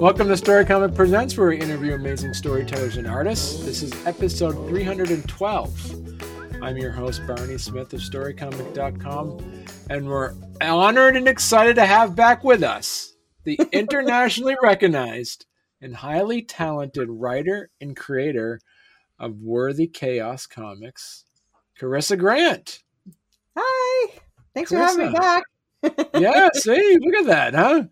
Welcome to Storycomic Presents, where we interview amazing storytellers and artists. This is episode 312. I'm your host, Barney Smith of StoryComic.com, and we're honored and excited to have back with us the internationally recognized and highly talented writer and creator of Worthy Chaos Comics, Corissa Grant. Hi. Thanks Corissa. for having me back. yeah, see, look at that, huh?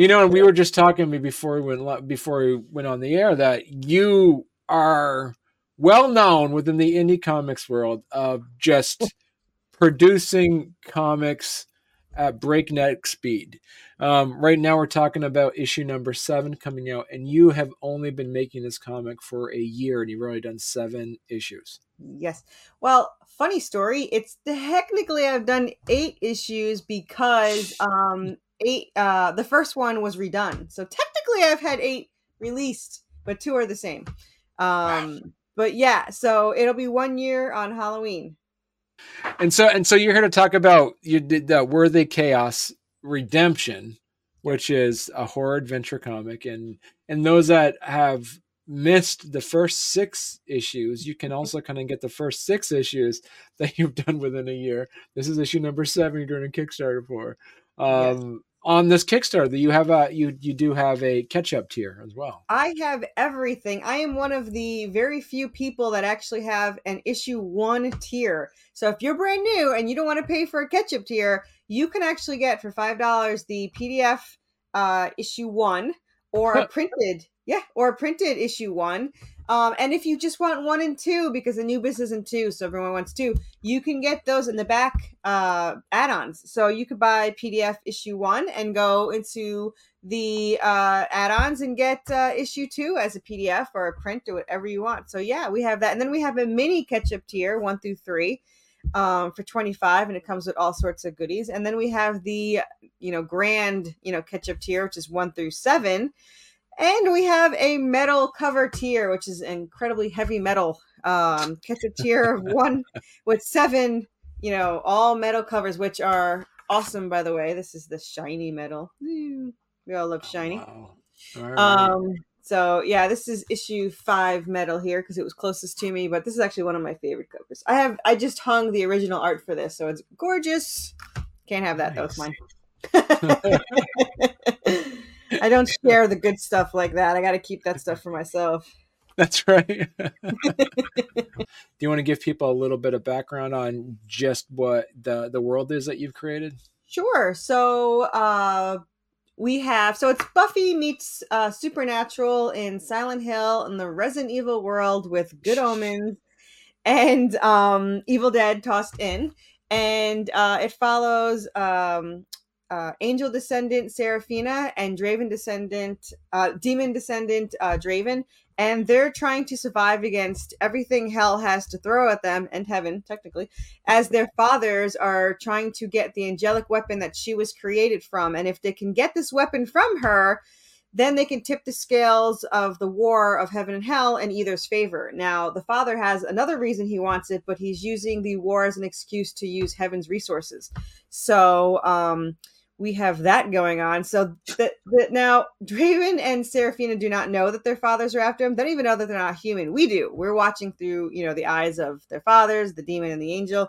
You know, and we were just talking before we went before we went on the air that you are well known within the indie comics world of just producing comics at breakneck speed. Um, right now, we're talking about issue number seven coming out, and you have only been making this comic for a year, and you've already done seven issues. Yes. Well, funny story. It's technically I've done eight issues because um, eight. Uh, the first one was redone, so technically I've had eight released, but two are the same. Um, but yeah, so it'll be one year on Halloween. And so and so you're here to talk about you did the Worthy Chaos Redemption, which is a horror adventure comic, and and those that have missed the first six issues, you can also kind of get the first six issues that you've done within a year. This is issue number seven you're doing a Kickstarter for. Um, on this Kickstarter, you have a you you do have a catch up tier as well. I have everything. I am one of the very few people that actually have an issue one tier. So if you're brand new and you don't want to pay for a catch up tier, you can actually get for five dollars the PDF uh, issue one or a printed yeah or printed issue one um, and if you just want one and two, because the new business in two, so everyone wants two, you can get those in the back uh, add-ons. So you could buy PDF issue one and go into the uh, add-ons and get uh, issue two as a PDF or a print or whatever you want. So yeah, we have that, and then we have a mini catch-up tier one through three um, for 25 and it comes with all sorts of goodies and then we have the you know grand you know catch up tier which is one through seven and we have a metal cover tier, which is incredibly heavy metal. Um, catch a tier of one with seven, you know, all metal covers, which are awesome, by the way. This is the shiny metal. We all love shiny. Wow. Right. Um, so yeah, this is issue five metal here because it was closest to me, but this is actually one of my favorite covers. I have I just hung the original art for this, so it's gorgeous. Can't have that nice. though, it's mine. I don't share the good stuff like that. I got to keep that stuff for myself. That's right. Do you want to give people a little bit of background on just what the the world is that you've created? Sure. So uh, we have so it's Buffy meets uh, Supernatural in Silent Hill in the Resident Evil world with Good Omens and um, Evil Dead tossed in, and uh, it follows um, uh, angel descendant Seraphina and Draven descendant, uh, demon descendant uh, Draven, and they're trying to survive against everything hell has to throw at them and heaven, technically, as their fathers are trying to get the angelic weapon that she was created from. And if they can get this weapon from her, then they can tip the scales of the war of heaven and hell in either's favor. Now, the father has another reason he wants it, but he's using the war as an excuse to use heaven's resources. So, um, we have that going on. So that, that now Draven and Seraphina do not know that their fathers are after them. They don't even know that they're not human. We do. We're watching through, you know, the eyes of their fathers, the demon and the angel,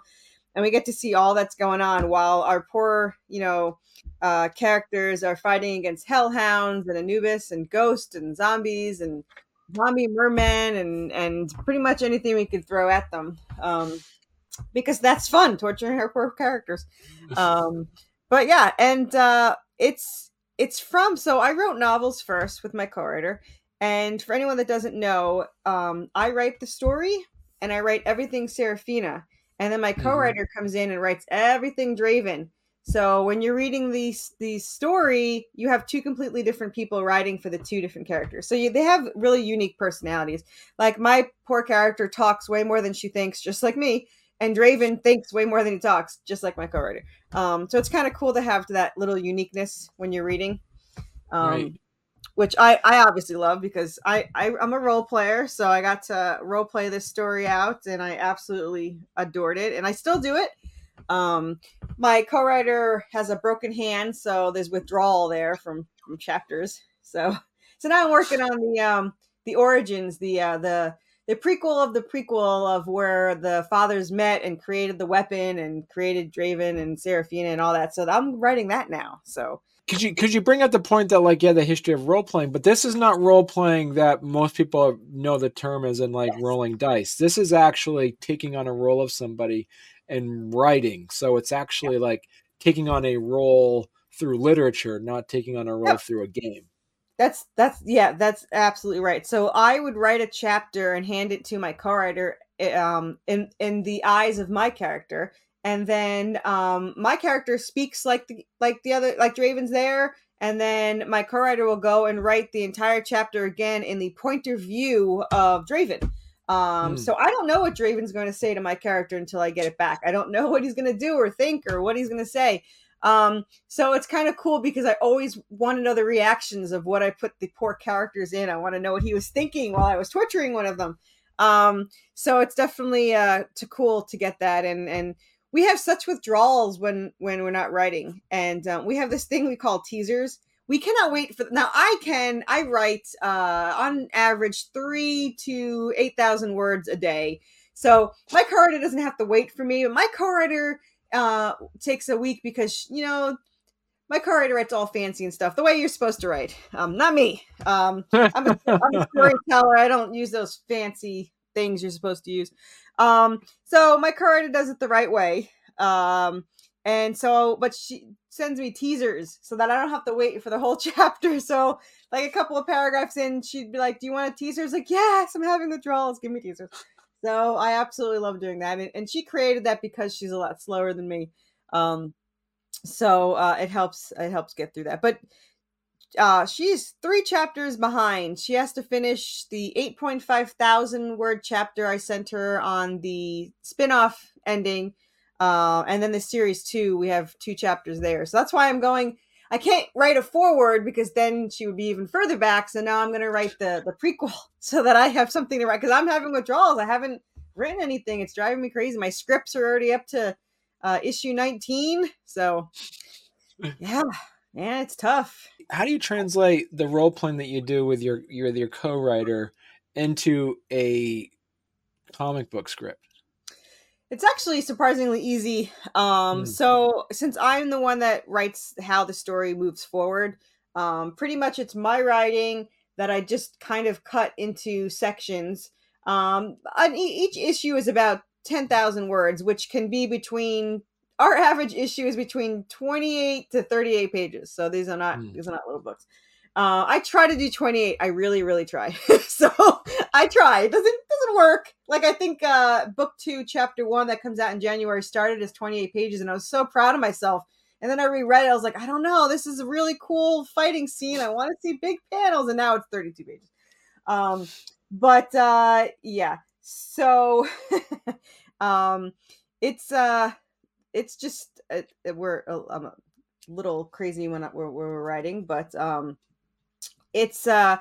and we get to see all that's going on while our poor, you know, uh, characters are fighting against hellhounds and Anubis and ghosts and zombies and zombie mermen and and pretty much anything we could throw at them. Um, because that's fun torturing our poor characters. Um, but yeah, and uh, it's it's from. So I wrote novels first with my co-writer, and for anyone that doesn't know, um, I write the story and I write everything Seraphina, and then my mm-hmm. co-writer mm-hmm. comes in and writes everything Draven. So when you're reading the the story, you have two completely different people writing for the two different characters. So you, they have really unique personalities. Like my poor character talks way more than she thinks, just like me and Draven thinks way more than he talks, just like my co-writer. Um, so it's kind of cool to have that little uniqueness when you're reading, um, right. which I, I obviously love because I, I I'm a role player, so I got to role play this story out, and I absolutely adored it, and I still do it. Um, my co-writer has a broken hand, so there's withdrawal there from from chapters. So so now I'm working on the um the origins, the uh the the prequel of the prequel of where the fathers met and created the weapon and created Draven and Seraphina and all that. So I'm writing that now. So could you could you bring up the point that like yeah the history of role playing but this is not role playing that most people know the term as in like yes. rolling dice this is actually taking on a role of somebody and writing so it's actually yeah. like taking on a role through literature not taking on a role through a game that's that's yeah that's absolutely right so i would write a chapter and hand it to my co-writer eh, um in in the eyes of my character and then um, my character speaks like the like the other like Draven's there, and then my co-writer will go and write the entire chapter again in the point of view of Draven. Um, mm. So I don't know what Draven's going to say to my character until I get it back. I don't know what he's going to do or think or what he's going to say. Um, so it's kind of cool because I always want to know the reactions of what I put the poor characters in. I want to know what he was thinking while I was torturing one of them. Um, so it's definitely uh, too cool to get that and and we have such withdrawals when when we're not writing and um, we have this thing we call teasers we cannot wait for now i can i write uh on average three to eight thousand words a day so my co-writer doesn't have to wait for me but my co-writer uh takes a week because you know my co-writer writes all fancy and stuff the way you're supposed to write um not me um i'm a, I'm a storyteller i don't use those fancy things you're supposed to use um, so my co-writer does it the right way. Um, and so, but she sends me teasers so that I don't have to wait for the whole chapter. So, like a couple of paragraphs in, she'd be like, "Do you want a teaser?" It's like, "Yes, I'm having withdrawals. Give me teasers." So I absolutely love doing that, and, and she created that because she's a lot slower than me. Um, so uh, it helps. It helps get through that. But uh, she's three chapters behind. She has to finish the 8.5 thousand word chapter I sent her on the spin-off ending. Uh, and then the series two, we have two chapters there. So that's why I'm going. I can't write a forward because then she would be even further back. So now I'm going to write the the prequel so that I have something to write because I'm having withdrawals. I haven't written anything. It's driving me crazy. My scripts are already up to uh, issue 19. So yeah, yeah, it's tough. How do you translate the role playing that you do with your your your co-writer into a comic book script? It's actually surprisingly easy. Um, mm. So since I'm the one that writes how the story moves forward, um, pretty much it's my writing that I just kind of cut into sections. Um, each issue is about ten thousand words, which can be between our average issue is between 28 to 38 pages. So these are not mm. these are not little books. Uh, I try to do 28. I really, really try. so I try. It doesn't doesn't work. Like I think uh, book two, chapter one, that comes out in January, started as 28 pages, and I was so proud of myself. And then I reread it. I was like, I don't know. This is a really cool fighting scene. I want to see big panels, and now it's 32 pages. Um, but uh, yeah. So um, it's uh it's just uh, uh we're uh, I'm a little crazy when we're, we're writing, but um, it's uh,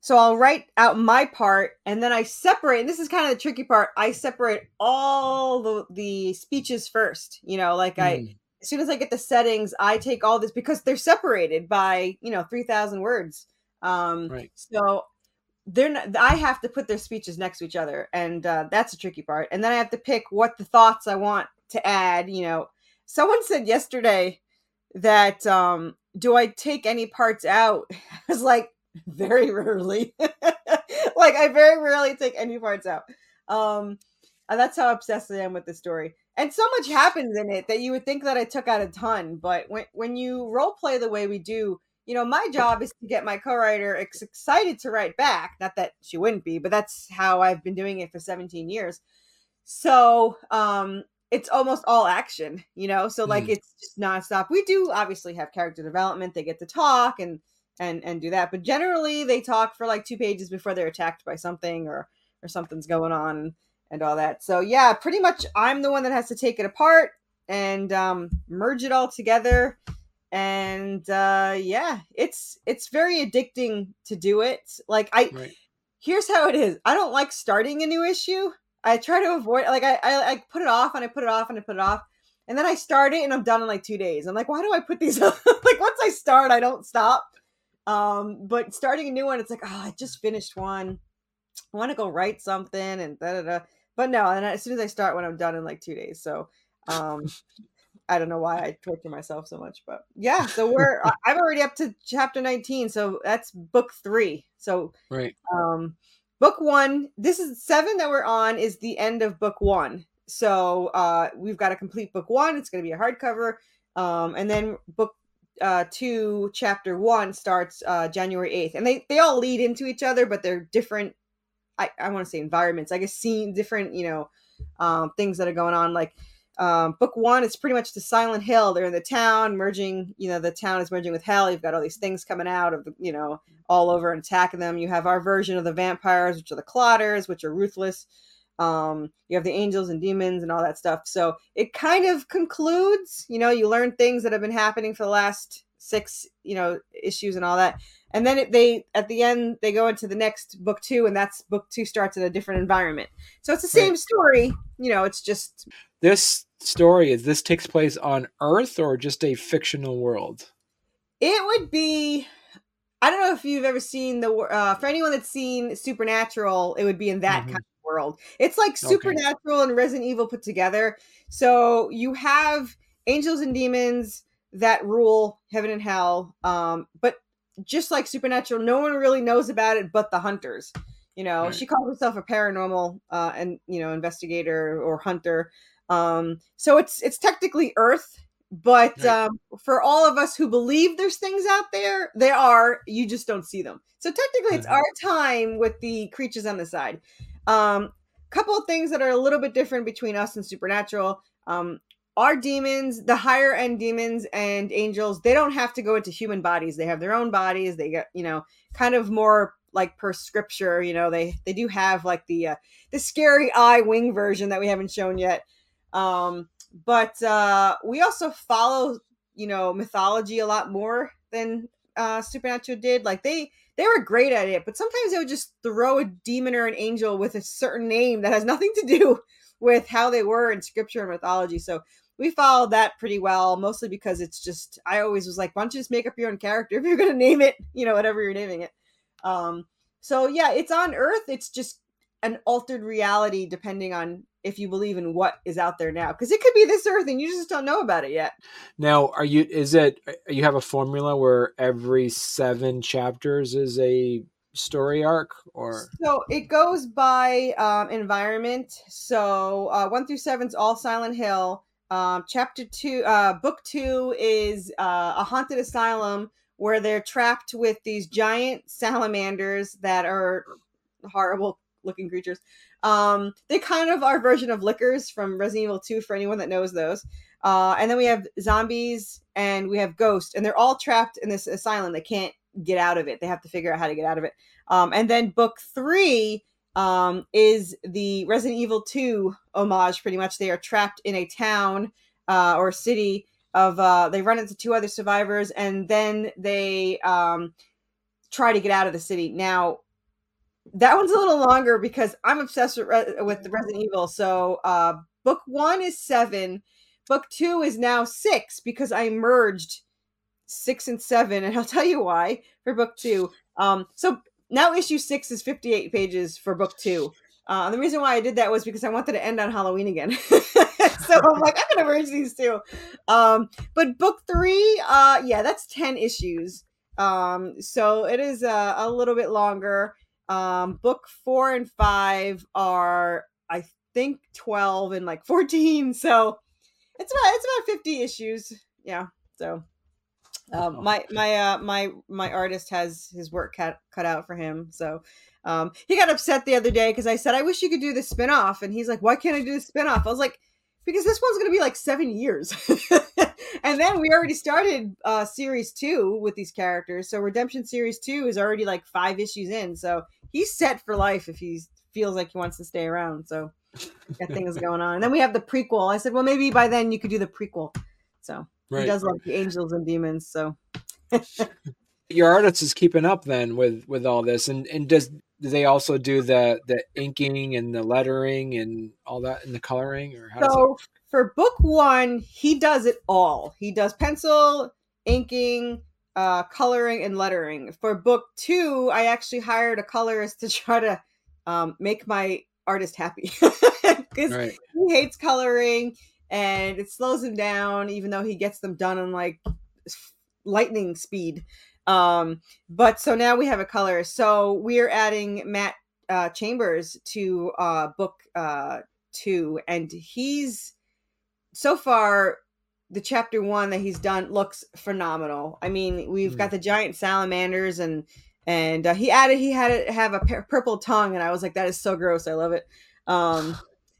so I'll write out my part and then I separate. And this is kind of the tricky part. I separate all the the speeches first. You know, like mm. I as soon as I get the settings, I take all this because they're separated by you know three thousand words. Um, right. So they're not, I have to put their speeches next to each other, and uh, that's a tricky part. And then I have to pick what the thoughts I want to add, you know, someone said yesterday that um do I take any parts out? I was like, very rarely. like I very rarely take any parts out. Um that's how obsessed I am with the story. And so much happens in it that you would think that I took out a ton, but when when you role play the way we do, you know, my job is to get my co-writer excited to write back. Not that she wouldn't be, but that's how I've been doing it for 17 years. So, um, it's almost all action, you know. So like mm. it's just nonstop. We do obviously have character development. They get to talk and and and do that, but generally they talk for like two pages before they're attacked by something or or something's going on and all that. So yeah, pretty much I'm the one that has to take it apart and um, merge it all together. And uh, yeah, it's it's very addicting to do it. Like I, right. here's how it is. I don't like starting a new issue I try to avoid like I, I I put it off and I put it off and I put it off. And then I start it and I'm done in like two days. I'm like, why do I put these like once I start, I don't stop. Um, but starting a new one, it's like, oh, I just finished one. I want to go write something and da da da. But no, and as soon as I start when I'm done in like two days. So, um, I don't know why I torture myself so much, but yeah. So we're I'm already up to chapter 19, so that's book three. So right, um, book one. This is seven that we're on is the end of book one. So uh, we've got a complete book one. It's going to be a hardcover, um, and then book uh, two, chapter one starts uh, January 8th, and they they all lead into each other, but they're different. I I want to say environments. I guess seeing different, you know, um, things that are going on. Like um, book one is pretty much the Silent Hill. They're in the town, merging. You know, the town is merging with hell. You've got all these things coming out of the, you know, all over and attacking them. You have our version of the vampires, which are the Clotters, which are ruthless. Um, you have the angels and demons and all that stuff. So it kind of concludes. You know, you learn things that have been happening for the last six, you know, issues and all that. And then it, they at the end they go into the next book two, and that's book two starts in a different environment. So it's the same right. story. You know, it's just this story is this takes place on Earth or just a fictional world? It would be. I don't know if you've ever seen the uh, for anyone that's seen Supernatural, it would be in that mm-hmm. kind of world. It's like Supernatural okay. and Resident Evil put together. So you have angels and demons that rule heaven and hell. Um, but just like Supernatural, no one really knows about it but the hunters. You know, right. she calls herself a paranormal uh, and you know investigator or hunter. Um, so it's it's technically Earth, but right. um, for all of us who believe there's things out there, they are. You just don't see them. So technically, it's our time with the creatures on the side. Um, couple of things that are a little bit different between us and Supernatural. Um, our demons, the higher end demons and angels, they don't have to go into human bodies. They have their own bodies. They get, you know, kind of more like per scripture. You know, they they do have like the uh, the scary eye wing version that we haven't shown yet. Um, but uh, we also follow, you know, mythology a lot more than uh, Supernatural did. Like they they were great at it, but sometimes they would just throw a demon or an angel with a certain name that has nothing to do with how they were in scripture and mythology. So we followed that pretty well, mostly because it's just I always was like, why don't you just make up your own character if you're gonna name it, you know, whatever you're naming it. Um, so yeah, it's on Earth. It's just an altered reality depending on if you believe in what is out there now because it could be this earth and you just don't know about it yet now are you is it you have a formula where every seven chapters is a story arc or so it goes by um, environment so uh, one through seven's all silent hill um, chapter two uh, book two is uh, a haunted asylum where they're trapped with these giant salamanders that are horrible looking creatures um, they kind of are version of lickers from Resident Evil 2 for anyone that knows those. Uh, and then we have zombies and we have ghosts, and they're all trapped in this asylum. They can't get out of it. They have to figure out how to get out of it. Um, and then book three um, is the Resident Evil 2 homage, pretty much. They are trapped in a town uh, or city of, uh, they run into two other survivors, and then they um, try to get out of the city. Now, that one's a little longer because I'm obsessed with, with the Resident Evil. So uh, book one is seven, book two is now six because I merged six and seven, and I'll tell you why for book two. Um, so now issue six is 58 pages for book two. Uh, the reason why I did that was because I wanted to end on Halloween again. so I'm like, I'm gonna merge these two. Um, but book three, uh, yeah, that's 10 issues. Um, so it is uh, a little bit longer. Um, book four and five are, I think, 12 and like 14. So it's about it's about 50 issues. Yeah. So um, my my uh my my artist has his work cut cut out for him. So um, he got upset the other day because I said I wish you could do the spinoff, and he's like, "Why can't I do the spinoff?" I was like, "Because this one's gonna be like seven years." and then we already started uh series two with these characters. So Redemption series two is already like five issues in. So he's set for life if he feels like he wants to stay around. So got things going on. And then we have the prequel. I said, well, maybe by then you could do the prequel. So right. he does like the angels and demons. So your artist is keeping up then with with all this, and and does do they also do the the inking and the lettering and all that and the coloring or how so for book one he does it all he does pencil inking uh, coloring and lettering. For book two, I actually hired a colorist to try to um, make my artist happy because Right. he hates coloring and it slows him down, even though he gets them done in like lightning speed. Um, but so now we have a color. So we're adding Matt uh, Chambers to uh, book uh, two, and he's so far the chapter one that he's done looks phenomenal. I mean, we've Mm. got the giant salamanders and and uh, he added he had it have a pu- purple tongue and I was like that is so gross. I love it. Um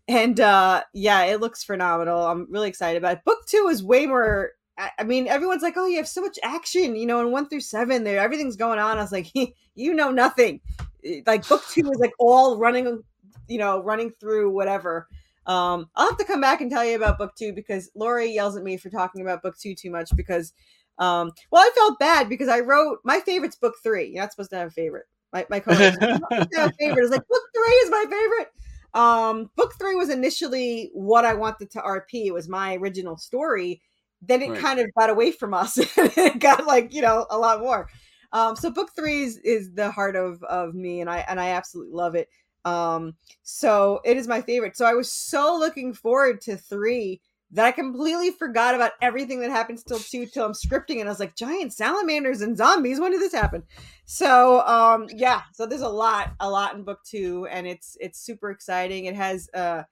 and uh yeah, it looks phenomenal. I'm really excited about it. Book 2 is way more I mean, everyone's like, "Oh, you have so much action, you know, in 1 through 7 there everything's going on." I was like, "You know nothing." Eh, Like book 2 is like all running, you know, running through whatever. Um, I'll have to come back and tell you about book two because Lori yells at me for talking about book two too much because, um, well, I felt bad because I wrote my favorite's book three. You're not supposed to have a favorite. My, my co-host, "You're not supposed to have a favorite. It's like book three is my favorite. Um, book three was initially what I wanted to RP. It was my original story. Then it Right. kind of got away from us. it got like you know a lot more. Um, so book three is, is the heart of of me, and I and I absolutely love it. Um, so it is my favorite. So I was so looking forward to three that I completely forgot about everything that happened till two till I'm scripting and I was like, giant salamanders and zombies, when did this happen? So um yeah, so there's a lot, a lot in book two, and it's it's super exciting. It has a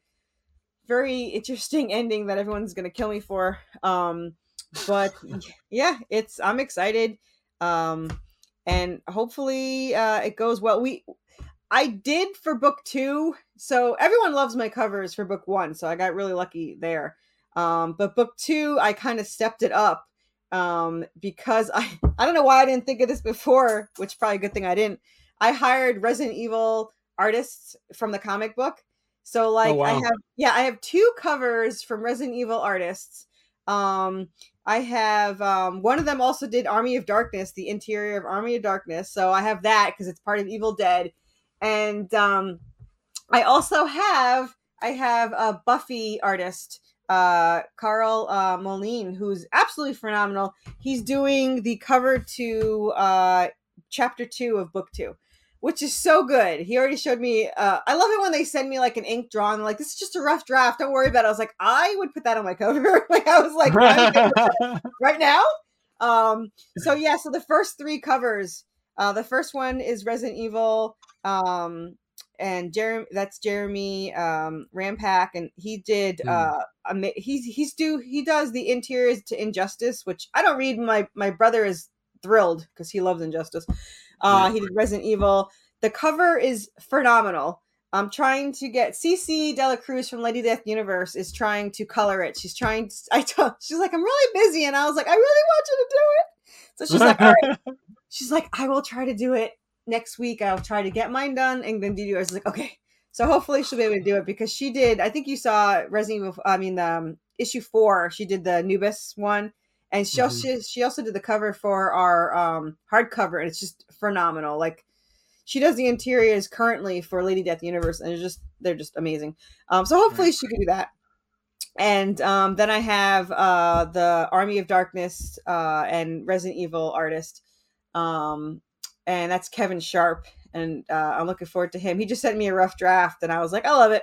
very interesting ending that everyone's gonna kill me for. Um but yeah, it's I'm excited. Um and hopefully uh it goes well. We I did for book two. So everyone loves my covers for book one. So I got really lucky there. Um, but book two, I kind of stepped it up um, because I, I don't know why I didn't think of this before, which probably a good thing I didn't. I hired Resident Evil artists from the comic book. So like I wow. have yeah, I have two covers from Resident Evil artists. Um I have um one of them also did Army of Darkness, the interior of Army of Darkness. So I have that because it's part of Evil Dead and um i also have i have a buffy artist uh Karl uh moline who's absolutely phenomenal. He's doing the cover to uh chapter two of book two which is so good. He already showed me uh i love it when they send me like an ink drawing like this is just a rough draft. Don't worry about it. I was like i would put that on my cover. Like i was like I'm good with that right now. Um, so yeah, so the first three covers, uh, the first one is Resident Evil, um, and Jeremy, that's Jeremy um, Rampak, and he did. Hmm. Uh, ama- he's he's do he does the interiors to Injustice, which I don't read. My my brother is thrilled because he loves Injustice. Uh, He did Resident Evil. The cover is phenomenal. I'm trying to get CC Dela Cruz from Lady Death Universe is trying to color it. She's trying. To, I told she's like I'm really busy, and I was like I really want you to do it. So she's like, all right. She's like I will try to do it next week. I'll try to get mine done, and then do yours. Like okay. So hopefully she'll be able to do it because she did. I think you saw Resident Evil. I mean, um, issue four. She did the Nubis one, and she also she also did the cover for our um hardcover, and it's just phenomenal. Like she does the interiors currently for Lady Death Universe, and it's just they're just amazing. Um, so hopefully she can do that. And um, then I have uh, the Army of Darkness uh, and Resident Evil artist, um, and that's Kevin Sharpe. And uh, I'm looking forward to him. He just sent me a rough draft, and I was like, I love it.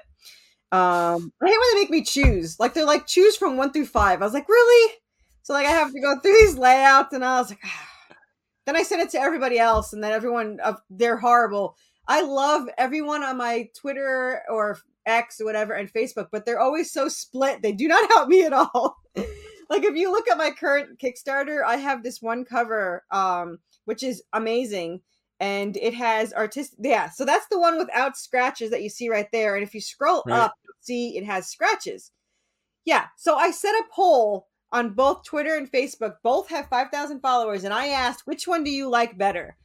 Um, I hate when they make me choose. Like they're like choose from one through five. I was like, really? So like I have to go through these layouts, and I was like, ah. then I sent it to everybody else, and then everyone of they're horrible. I love everyone on my Twitter or X or whatever and Facebook, but they're always so split. They do not help me at all. like if you look at my current Kickstarter, I have this one cover, um, which is amazing. And it has artistic yeah, so that's the one without scratches that you see right there. And if you scroll Right. up, see it has scratches. Yeah. So I set a poll on both Twitter and Facebook. Both have 5,000 followers. And I asked, which one do you like better?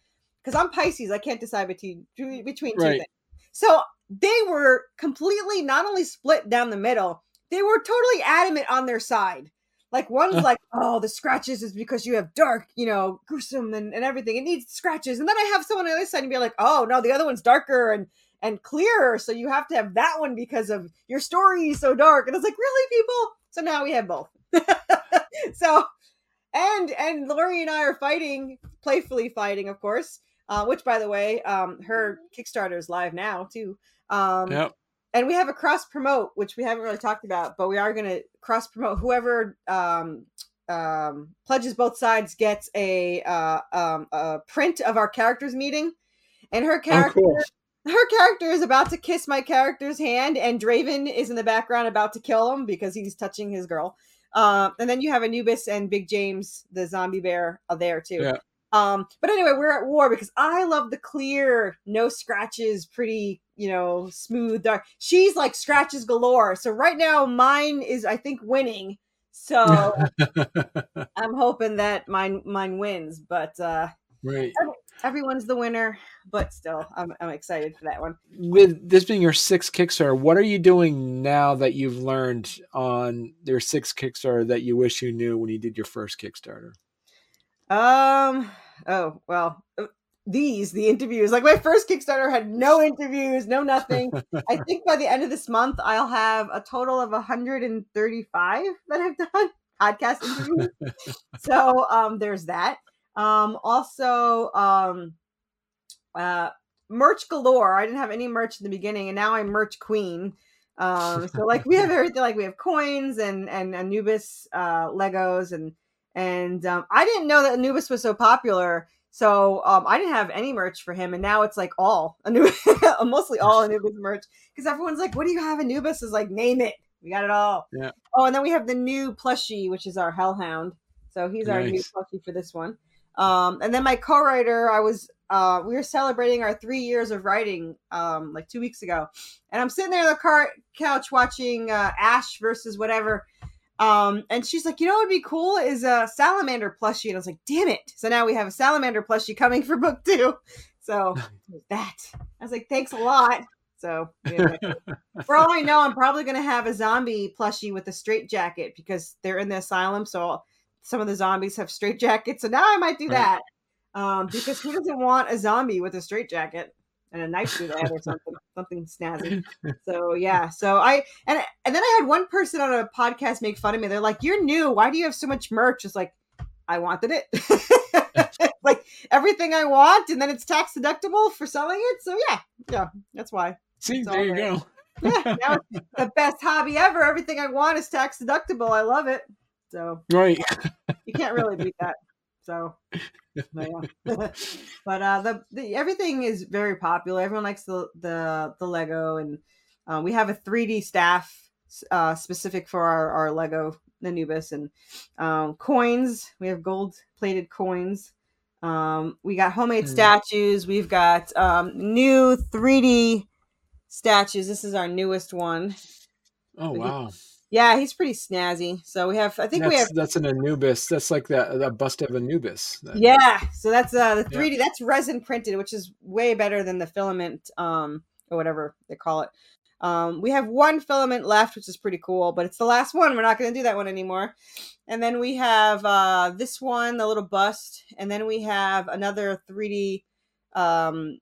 Because I'm Pisces. I can't decide between, between two Right. things. So they were completely not only split down the middle, they were totally adamant on their side. Like one's like, oh, the scratches is because you have dark, you know, gruesome and, and everything. It needs scratches. And then I have someone on the other side and be like, oh no, the other one's darker and and clearer. So you have to have that one because of your story is so dark. And it's like, really, people? So now we have both. so and and Lori and I are fighting, playfully fighting, of course. Uh, which, by the way, um, her Kickstarter is live now too. Um, Yep. And we have a cross promote, which we haven't really talked about, but we are going to cross promote. Whoever um, um, pledges both sides gets a uh, um, a print of our characters meeting, and her character her character is about to kiss my character's hand, and Draven is in the background about to kill him because he's touching his girl. Uh, and then you have Anubis and Big James, the zombie bear, are there too. Yeah. Um, but anyway, we're at war because I love the clear, no scratches, pretty, you know, smooth, dark. She's like scratches galore. So right now, mine is, I think, winning. So I'm hoping that mine mine wins. But uh, right. everyone's the winner. But still, I'm I'm excited for that one. With this being your sixth Kickstarter, what are you doing now that you've learned on your sixth Kickstarter that you wish you knew when you did your first Kickstarter? Um. Oh well. These the interviews. Like my first Kickstarter had no interviews, no nothing. I think by the end of this month, I'll have a total of 135 that I've done podcast interviews. so um, there's that. Um, also, um, uh, merch galore. I didn't have any merch in the beginning, and now I'm merch queen. Um, so like we have everything. Like we have coins and and Anubis uh, Legos and and um, I didn't know that Anubis was so popular. So um, I didn't have any merch for him, and now it's like all Anubis, mostly all Anubis merch because everyone's like, "What do you have Anubis?" Is like, name it. We got it all. Yeah. Oh, and then we have the new plushie, which is our Hellhound. So he's our new plushie for this one. Um, and then my co-writer, I was uh, we were celebrating our three years of writing um, like two weeks ago, and I'm sitting there on the car couch watching uh, Ash versus whatever. Um, and she's like, you know what would be cool is a salamander plushie. And I was like, damn it. So now we have a salamander plushie coming for book two. So that I was like, thanks a lot. So yeah, for all I know, I'm probably gonna have a zombie plushie with a straight jacket because they're in the asylum. So some of the zombies have straight jackets. So now I might do Right. that. Um, because who doesn't want a zombie with a straight jacket and a knife through the head or something, something snazzy. So yeah, so I and and then I had one person on a podcast make fun of me. They're like, "You're new. Why do you have so much merch?" It's like I wanted it, like everything I want, and then it's tax deductible for selling it. So yeah, yeah, that's why. See, there you there. go. Yeah, now it's the best hobby ever. Everything I want is tax deductible. I love it. So Right. you can't really beat that. So, but, but uh, the, the everything is very popular. Everyone likes the the the Lego, and uh, we have a 3D staff uh, specific for our, our Lego Anubis and um, coins. We have gold plated coins. Um, we got homemade Hmm. statues. We've got um, new 3D statues. This is our newest one. Oh wow. Yeah, he's pretty snazzy. So we have, I think that's, we have that's an Anubis. That's like that that bust of Anubis. Yeah, so that's uh the 3D that's resin printed, which is way better than the filament um or whatever they call it. Um we have one filament left, which is pretty cool, but it's the last one. We're not going to do that one anymore. And then we have uh this one, the little bust, and then we have another 3D um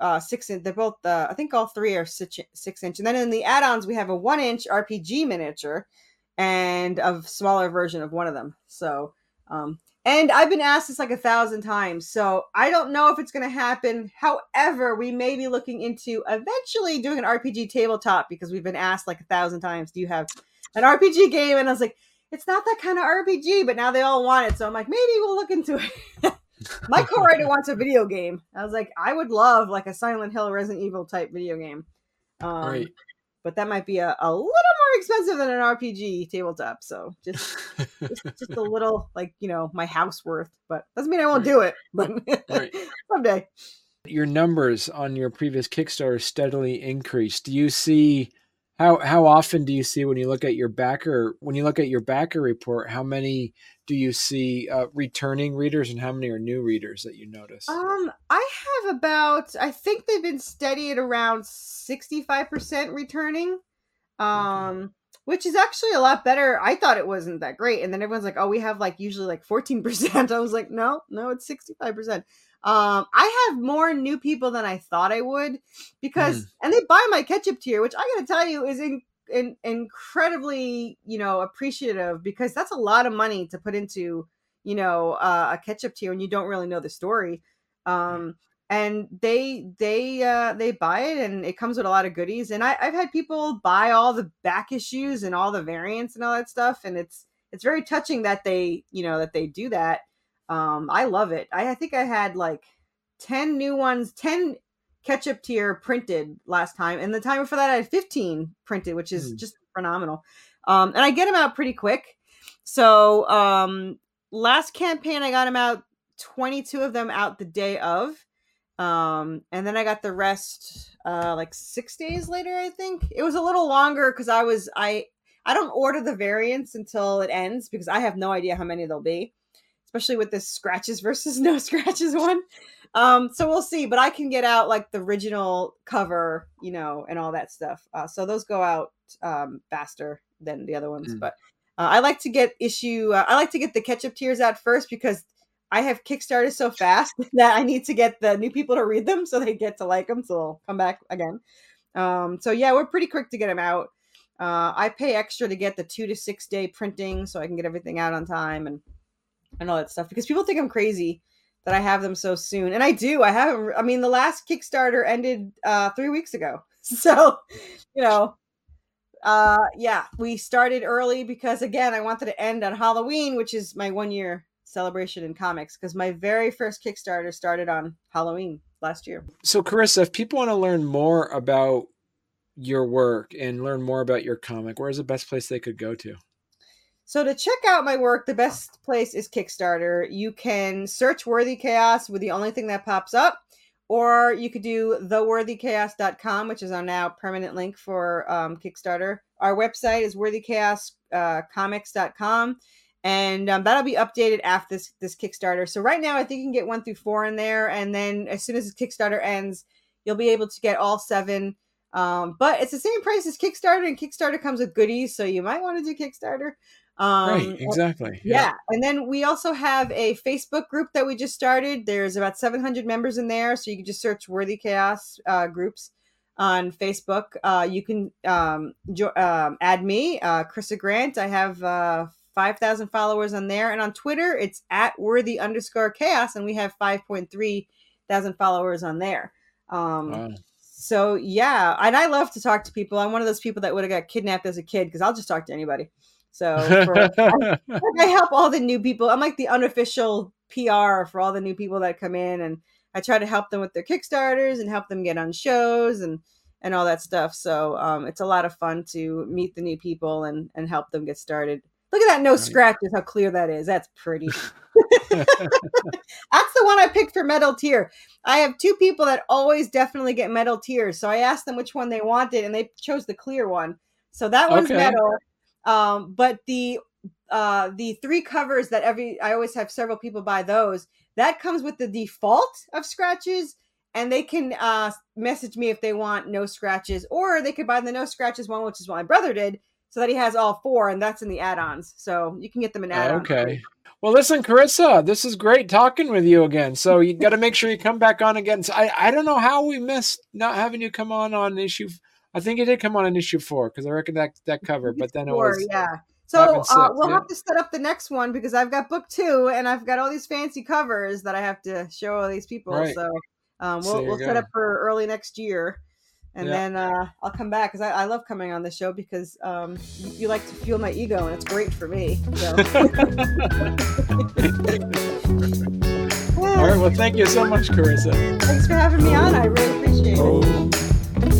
uh six inch they're both uh, i think all three are six, six inch and then in the add-ons we have a one inch rpg miniature and a smaller version of one of them so um and I've been asked this like a thousand times, so I don't know if it's going to happen. However, we may be looking into eventually doing an RPG tabletop because we've been asked like a thousand times, "Do you have an RPG game?" And I was like, "It's not that kind of RPG," but now they all want it, so I'm like, maybe we'll look into it. My co-writer wants a video game. I was like, I would love like a Silent Hill, Resident Evil type video game. Um, Right. But that might be a, a little more expensive than an RPG tabletop. So just just, just a little like you know my house worth but doesn't mean i won't Right. do it but Right. someday Your numbers on your previous Kickstarter steadily increased. Do you see how how often do you see when you look at your backer when you look at your backer report? How many do you see uh, returning readers and how many are new readers that you notice? um i have about i think they've been steady at around 65% returning um which is actually a lot better. I thought it wasn't that great and then everyone's like oh we have like usually like 14% i was like no no it's 65% um i have more new people than i thought i would because and they buy my ketchup tier which i gotta tell you is in, in, incredibly you know appreciative because that's a lot of money to put into you know, uh, a ketchup tier and you don't really know the story. Um, and they they uh they buy it and it comes with a lot of goodies and I, i've had people buy all the back issues and all the variants and all that stuff and it's it's very touching that they you know that they do that. Um i love it. I, I think i had like 10 new ones 10 ketchup tier printed last time and the time before that i had 15 printed which is Hmm. just phenomenal. Um and i get them out pretty quick. So um last campaign i got them out 22 of them out the day of um and then i got the rest uh like six days later i think. It was a little longer because i was i i don't order the variants until it ends because i have no idea how many there'll be especially with this scratches versus no scratches one. Um so we'll see but i can get out like the original cover you know and all that stuff. Uh, so those go out um faster than the other ones Mm. but uh, i like to get issue uh, i like to get the ketchup tiers out first because I have Kickstarted so fast that I need to get the new people to read them so they get to like them, so they'll come back again. Um, so yeah, we're pretty quick to get them out. Uh, I pay extra to get the two to six day printing so I can get everything out on time and and all that stuff because people think I'm crazy that I have them so soon, and I do. I haven't. I mean, the last Kickstarter ended uh, three weeks ago, so you know. Uh yeah, we started early because again, I wanted to end on Halloween, which is my one year celebration in comics because my very first Kickstarter started on Halloween last year. So, Corissa, if people want to learn more about your work and learn more about your comic, where's the best place they could go to? So to check out my work, the best place is Kickstarter. You can search Worthy Chaos with the only thing that pops up, or you could do theworthychaos.com, which is our now permanent link for um, Kickstarter. Our website is worthychaoscomics.com, and um, that'll be updated after this, this Kickstarter. So right now, I think you can get one through four in there, and then as soon as the Kickstarter ends, you'll be able to get all seven. Um, but it's the same price as Kickstarter, and Kickstarter comes with goodies, so you might want to do Kickstarter. Um, right, exactly. yeah. And then we also have a Facebook group that we just started. There's about 700 members in there. So you can just search Worthy Chaos uh, groups on Facebook. Uh, you can um, jo- um, add me, uh, Corissa Grant. I have uh, 5,000 followers on there. And on Twitter, it's at worthy underscore chaos. And we have 5.3 thousand followers on there. Um, Wow. so yeah, and I love to talk to people. I'm one of those people that would have got kidnapped as a kid because I'll just talk to anybody. So for, I, I help all the new people. I'm like the unofficial PR for all the new people that come in, and I try to help them with their kickstarters and help them get on shows and and all that stuff. So um, it's a lot of fun to meet the new people and and help them get started. Look at that no Right. scratches. How clear that is. That's pretty. That's the one I picked for metal tier. I have two people that always definitely get metal tiers. So I asked them which one they wanted, and they chose the clear one. So that one's Okay. metal. Um, but the uh the three covers that every I always have several people buy those. That comes with the default of scratches, and they can uh message me if they want no scratches, or they could buy the no scratches one, which is what my brother did, so that he has all four, and that's in the add-ons. So you can get them in add-ons. okay. Well, listen, Corissa, this is great talking with you again. So you got to make sure you come back on again. So I, I don't know how we missed not having you come on on issue. I think you did come on in issue four because I reckon that that cover, but then it Four, was yeah. So and uh, we'll yeah. have to set up the next one because I've got book two and I've got all these fancy covers that I have to show all these people. Right. So um, we'll there we'll you set up for early next year, and Yeah. then uh, I'll come back because I, I love coming on the show because um, you, like to fuel my ego and it's great for me. So. All right. Well, thank you so much, Corissa. Thanks for having me on. I really appreciate it. three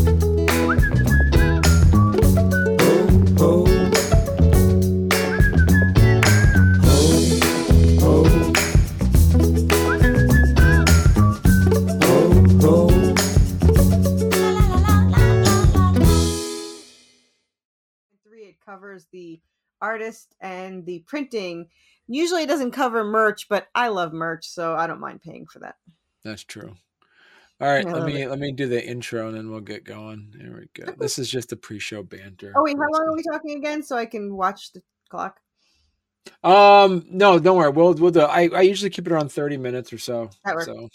covers the artist and the printing usually it doesn't cover merch but i love merch so i don't mind paying for that That's true. All right, let me let me do the intro and then we'll get going. There we go. This is just a pre-show banter. oh wait how long are we talking again so i can watch the clock Um, no, don't worry. We'll we'll do. I I usually keep it around thirty minutes or so. That works. So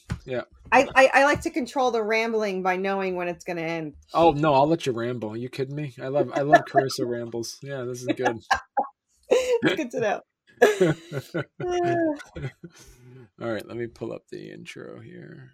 I, I i like to control the rambling by knowing when it's going to end oh no, I'll let you ramble. Are you kidding me? I love I love Corissa rambles. Yeah, this is good. it's good to know All right, let me pull up the intro here.